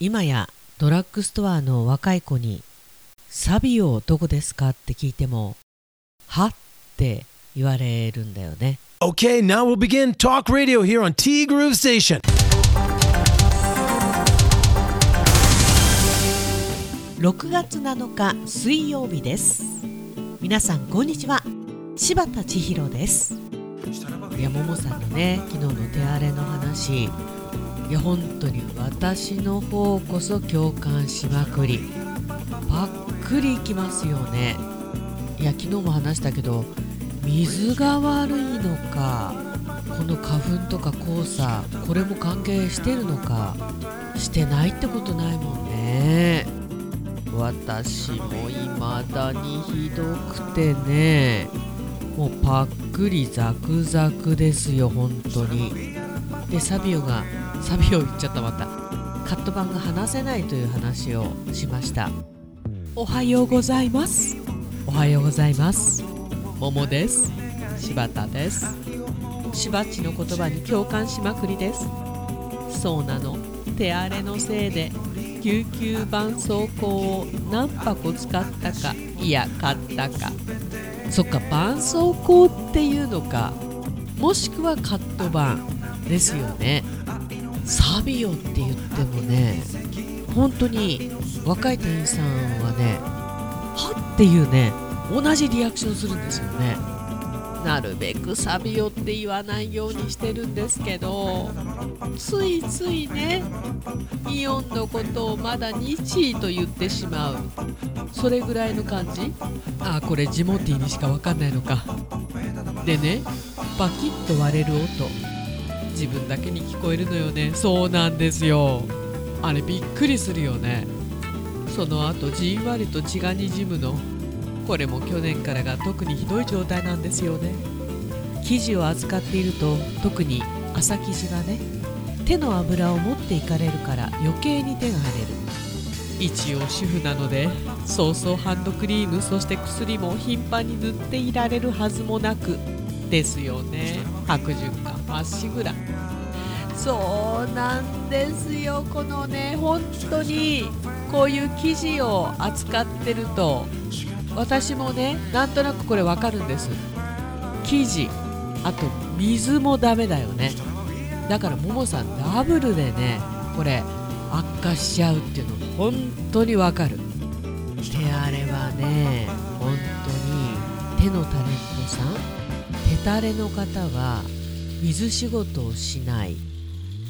今やドラッグストアの若い子に「サビオどこですか?」って聞いても「は?」って言われるんだよね Okay, now we'll begin talk radio here on T Groove Station. 6月7日水曜日です皆さんこんにちは柴田千尋ですいやももさんのね昨日の手荒れの話いや本当に私の方こそ共感しまくり。ばっくりいきますよね。いや昨日も話したけど水が悪いのかこの花粉とか黄砂これも関係してるのかしてないってことないもんね。私も未だにひどくてね。もうパックリザクザクですよ本当に。でサビオがサビオ言っちゃったまた。カット版が離せないという話をしました。おはようございます。おはようございます。桃です。柴田です。しばっちの言葉に共感しまくりです。そうなの。手荒れのせいで救急絆創膏を何箱使ったかいや買ったか。そっか絆創膏っていうのか。もしくはカット版ですよね。サビオって言ってもね本当に若い店員さんはねはっていうね同じリアクションするんですよね。なるべくサビオって言わないようにしてるんですけどついついねイオンのことをまだ日位と言ってしまう。それぐらいの感じ？あこれジモティーにしかわかんないのか。でねパキッと割れる音。自分だけに聞こえるのよね。そうなんですよ。あれびっくりするよね。その後じんわりと血がにじむの。これも去年からが特にひどい状態なんですよね。生地を扱っていると特に朝生地がね手の油を持っていかれるから余計に手が腫れる。一応主婦なのでそうそうハンドクリームそして薬も頻繁に塗っていられるはずもなくですよね。白循環まっしぐら。そうなんですよ。このね本当にこういう生地を扱ってると私もねなんとなくこれわかるんです。生地あと水もダメだよね。だからももさんダブルでねこれ悪化しちゃうっていうの本当にわかる。手荒れはね本当に手のタレントさん手タレの方は水仕事をしない。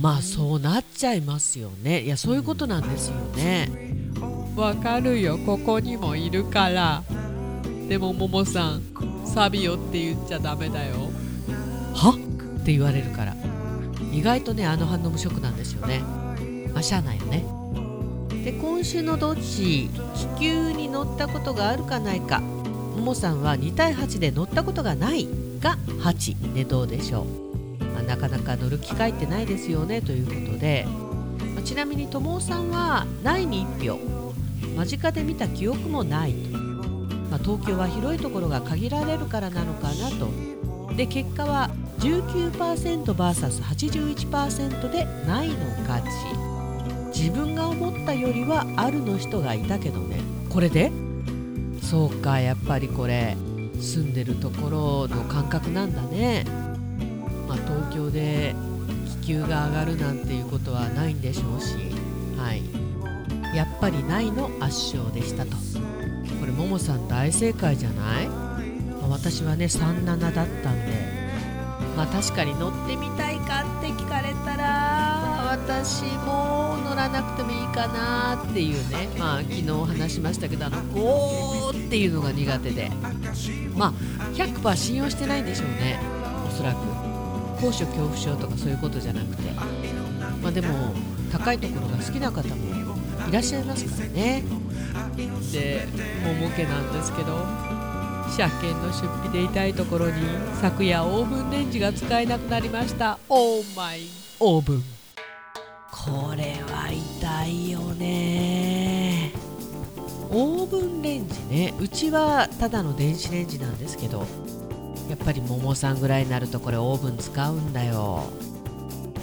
まあそうなっちゃいますよね。いやそういうことなんですよね。わかるよ。ここにもいるから。でもももさんサビオって言っちゃダメだよ。は？って言われるから。意外とねあの反応もショックなんですよね。まあしゃあないよね。で今週のどっち？気球に乗ったことがあるかないか。ももさんは2対8で乗ったことがないが8でどうでしょう、まなかなか乗る機会ってないですよねということで、まあ、ちなみにともさんはないに1票。間近で見た記憶もないと、まあ、東京は広いところが限られるからなのかなと。で結果は 19%vs81% でないの勝ち。自分が思ったよりはあるの人がいたけどね。これで？そうかやっぱりこれ住んでるところの感覚なんだね、まあ、東京で気球が上がるなんていうことはないんでしょうしはい。やっぱりないの圧勝でしたと。これももさん大正解じゃない、まあ私はね37だったんで。まあ確かに乗ってみたいかって聞かれたら私も乗らなくてもいいかなっていうね。まあ昨日話しましたけどあのゴーっていうのが苦手で。まあ100%信用してないんでしょうねおそらく。高所恐怖症とかそういうことじゃなくてまあでも高いところが好きな方もいらっしゃいますからね。で桃家なんですけど車検の出費で痛いところに昨夜オーブンレンジが使えなくなりました。オーマイオーブンこれは痛いよね。オーブンレンジねうちはただの電子レンジなんですけどやっぱり桃さんぐらいになるとこれオーブン使うんだよ。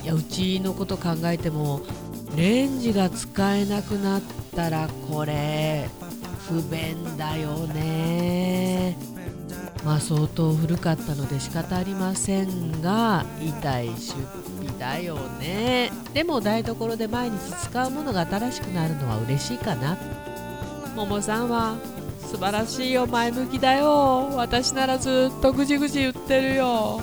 いやうちのこと考えてもレンジが使えなくなったらこれ不便だよね。まあ相当古かったので仕方ありませんが痛い出費だよね。でも台所で毎日使うものが新しくなるのは嬉しいかな。ももさんは素晴らしいよ前向きだよ。私ならずっとぐじぐじ言ってるよ。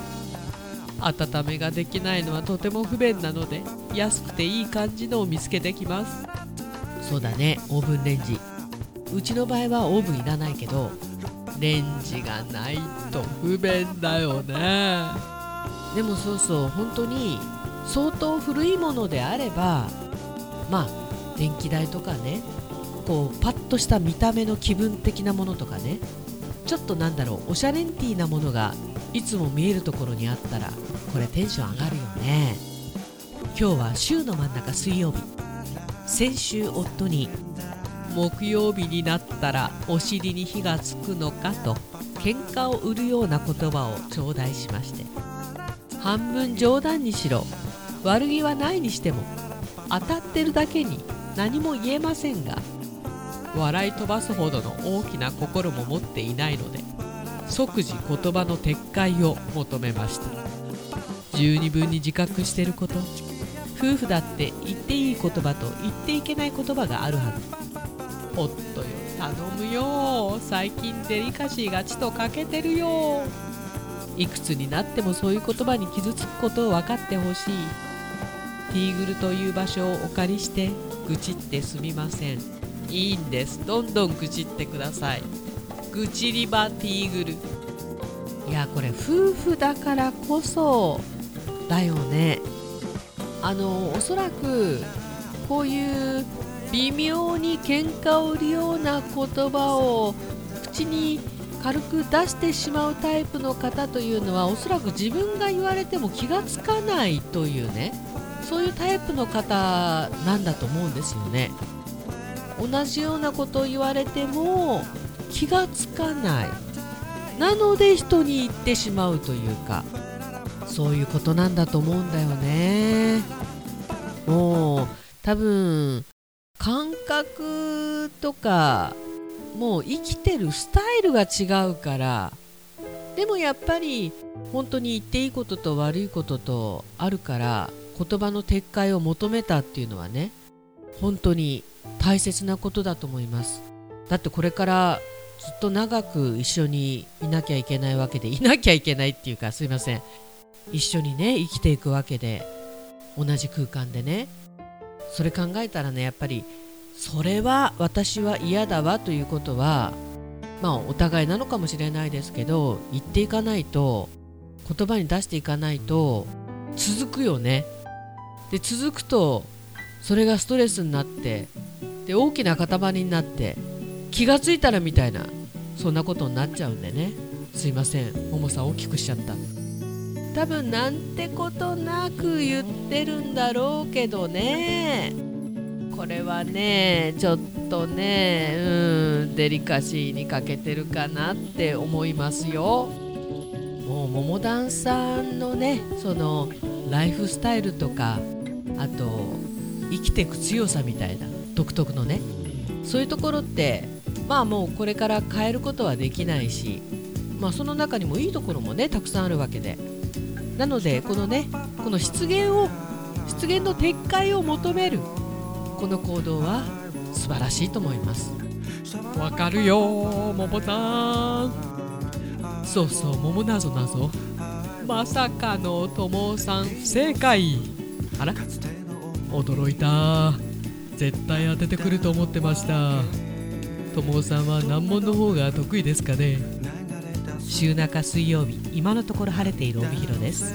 温めができないのはとても不便なので安くていい感じのを見つけてきます。そうだねオーブンレンジ。うちの場合はオーブンいらないけどレンジがないと不便だよね。でもそうそう本当に相当古いものであればまあ電気代とかねこうパッとした見た目の気分的なものとかね。ちょっとなんだろうおしゃれンティーなものがいつも見えるところにあったらこれテンション上がるよね。今日は週の真ん中水曜日。先週夫に木曜日になったらお尻に火がつくのかと喧嘩を売るような言葉を頂戴しまして。半分冗談にしろ悪気はないにしても当たってるだけに何も言えませんが笑い飛ばすほどの大きな心も持っていないので即時言葉の撤回を求めました。十二分に自覚してること夫婦だって言っていい言葉と言っていけない言葉があるはず。おっとよ頼むよ最近デリカシーがちと欠けてるよいくつになってもそういう言葉に傷つくことを分かってほしい。ティーグルという場所をお借りして愚痴ってすみません。いいんです。どんどん愚痴ってください。愚痴り場ティーグル。いやこれ夫婦だからこそだよね。あのおそらくこういう微妙に喧嘩を売るような言葉を口に軽く出してしまうタイプの方というのはおそらく自分が言われても気がつかないというね。そういうタイプの方なんだと思うんですよね。同じようなことを言われても気がつかない。なので人に言ってしまうというかそういうことなんだと思うんだよね。もう多分感覚とかもう生きてるスタイルが違うからでもやっぱり本当に言っていいことと悪いこととあるから言葉の撤回を求めたっていうのはね本当に大切なことだと思います。だってこれからずっと長く一緒にいなきゃいけないわけでいなきゃいけないっていうかすいません。一緒にね生きていくわけで同じ空間でね。それ考えたらねやっぱりそれは私は嫌だわということはまあお互いなのかもしれないですけど言っていかないと言葉に出していかないと続くよね。で続くとそれがストレスになってで大きな塊になって気がついたらみたいなそんなことになっちゃうんでね。すいません。重さ大きくしちゃった。多分なんてことなく言ってるんだろうけどね。これはねちょっとねうんデリカシーに欠けてるかなって思いますよ。もう桃団さんのねそのライフスタイルとかあと生きていく強さみたいな独特のね。そういうところってまあもうこれから変えることはできないしまあその中にもいいところもねたくさんあるわけで。なのでこのねこの失言を失言の撤回を求めるこの行動は素晴らしいと思います。わかるよ桃さん。そうそう桃なぞなぞ。まさかの友さん。不正解。あら？驚いた。絶対当ててくると思ってました。友さんは難問の方が得意ですかね。週中水曜日今のところ晴れている帯広です。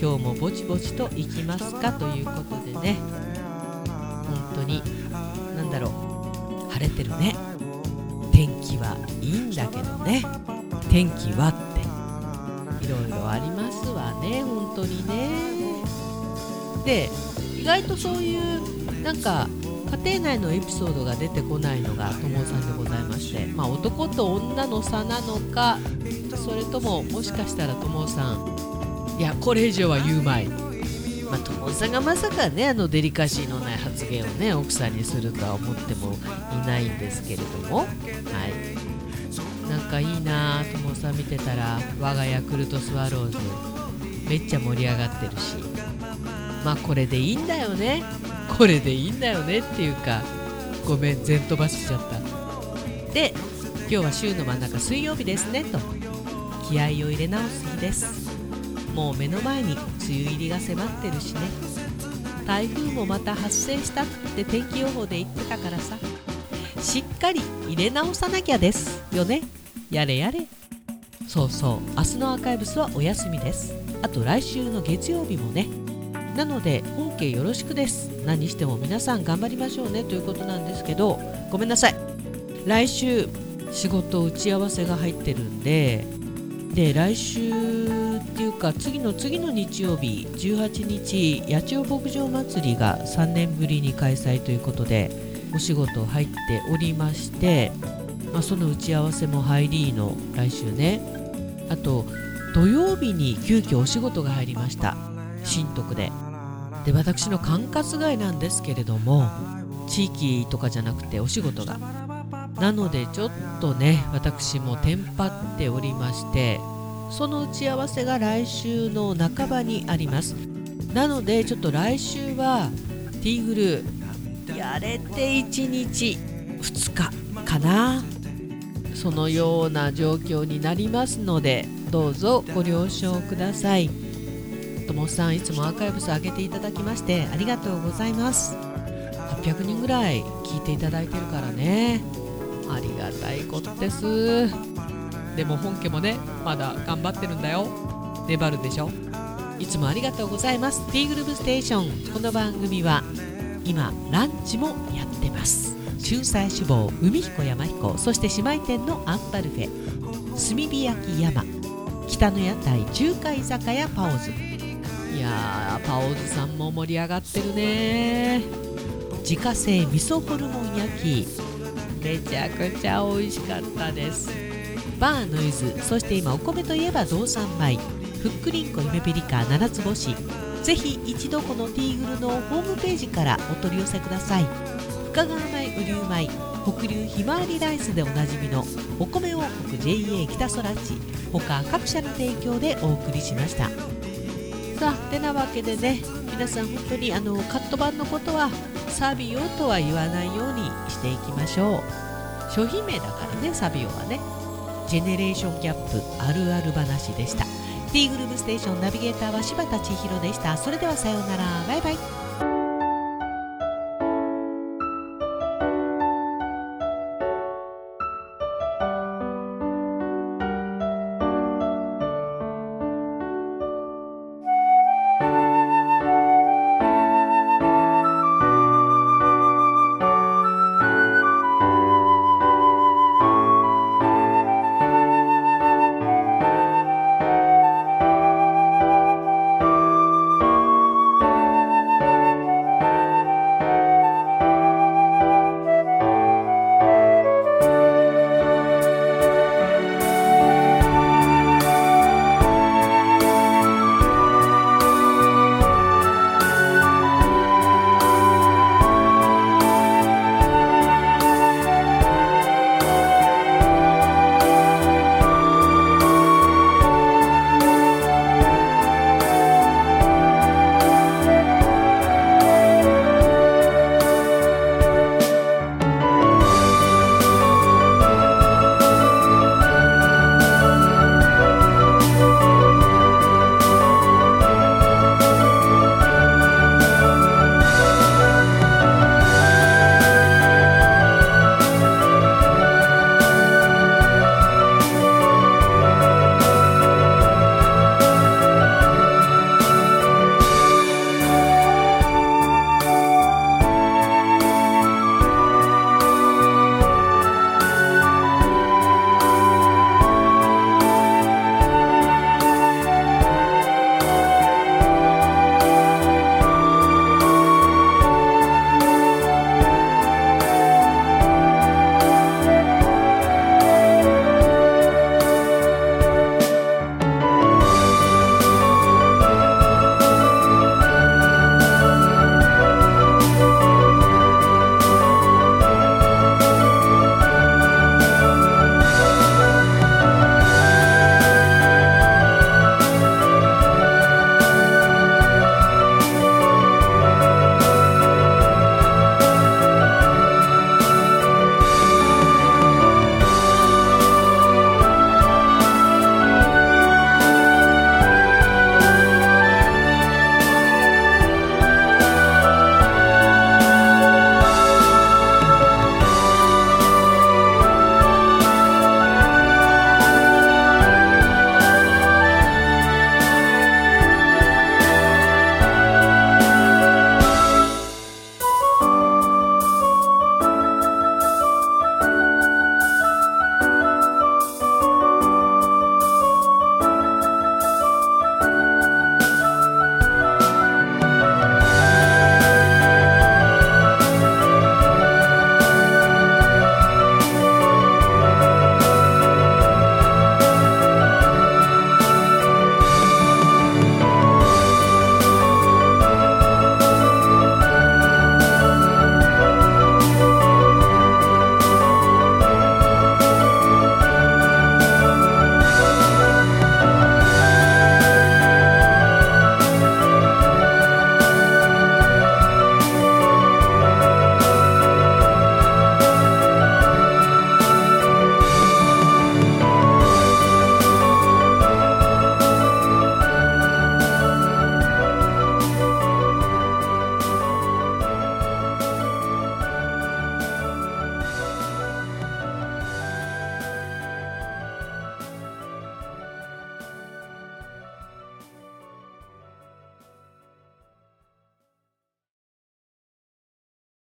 今日もぼちぼちと行きますかということでね。本当に何だろう。晴れてるね。天気はいいんだけどね。天気はって。いろいろありますわね本当にね。で意外とそういうなんか家庭内のエピソードが出てこないのがともさんでございまして、まあ、男と女の差なのかそれとももしかしたらともさんいやこれ以上は言うまい。まあ、友さんがまさかねあのデリカシーのない発言をね奥さんにするとは思ってもいないんですけれども。はい。なんかいいな友さん見てたら我がヤクルトスワローズめっちゃ盛り上がってるし。まあこれでいいんだよね。これでいいんだよねっていうかごめん全飛ばしちゃった。で今日は週の真ん中水曜日ですねと。気合を入れ直す日です。もう目の前に梅雨入りが迫ってるしね。台風もまた発生したって天気予報で言ってたからさ。しっかり入れ直さなきゃですよね。やれやれ。そうそう。明日のアーカイブスはお休みです。あと来週の月曜日もね。なので本家よろしくです。何しても皆さん頑張りましょうねということなんですけどごめんなさい。来週仕事打ち合わせが入ってるんでで来週っていうか次の次の日曜日18日八千代牧場祭りが3年ぶりに開催ということでお仕事入っておりまして、まあ、その打ち合わせも入りの来週ね。あと土曜日に急遽お仕事が入りました。新徳で。で私の管轄外なんですけれども地域とかじゃなくてお仕事が。なのでちょっとね私もテンパっておりましてその打ち合わせが来週の半ばにあります。なのでちょっと来週はティーグルやれて1日2日かな。そのような状況になりますのでどうぞご了承ください。ともさんいつもアーカイブス上げていただきましてありがとうございます。800人ぐらい聞いていただいてるからね。ありがたいことです。でも本家もねまだ頑張ってるんだよ。粘るでしょ。いつもありがとうございます。T グループステーション。この番組は今ランチもやってます。仲裁志望海彦山彦そして姉妹店のアンパルフェ炭火焼き山北の屋台中華居酒屋パオズ。いやーパオズさんも盛り上がってるね。自家製味噌ホルモン焼き。めちゃくちゃ美味しかったです。バーノイズそして今お米といえば道産米。ふっくりんこ夢ピリカ七つ星。ぜひ一度このティーグルのホームページからお取り寄せください。深川米雨竜米北流ひまわりライスでおなじみのお米王国 JA 北空地他各社の提供でお送りしました。さあてなわけでね皆さん本当にあのカット版のことはサビオとは言わないようにしていきましょう。商品名だからねサビオはね。ジェネレーションギャップあるある話でした。T グループステーションナビゲーターは柴田千尋でした。それではさようなら。バイバイ。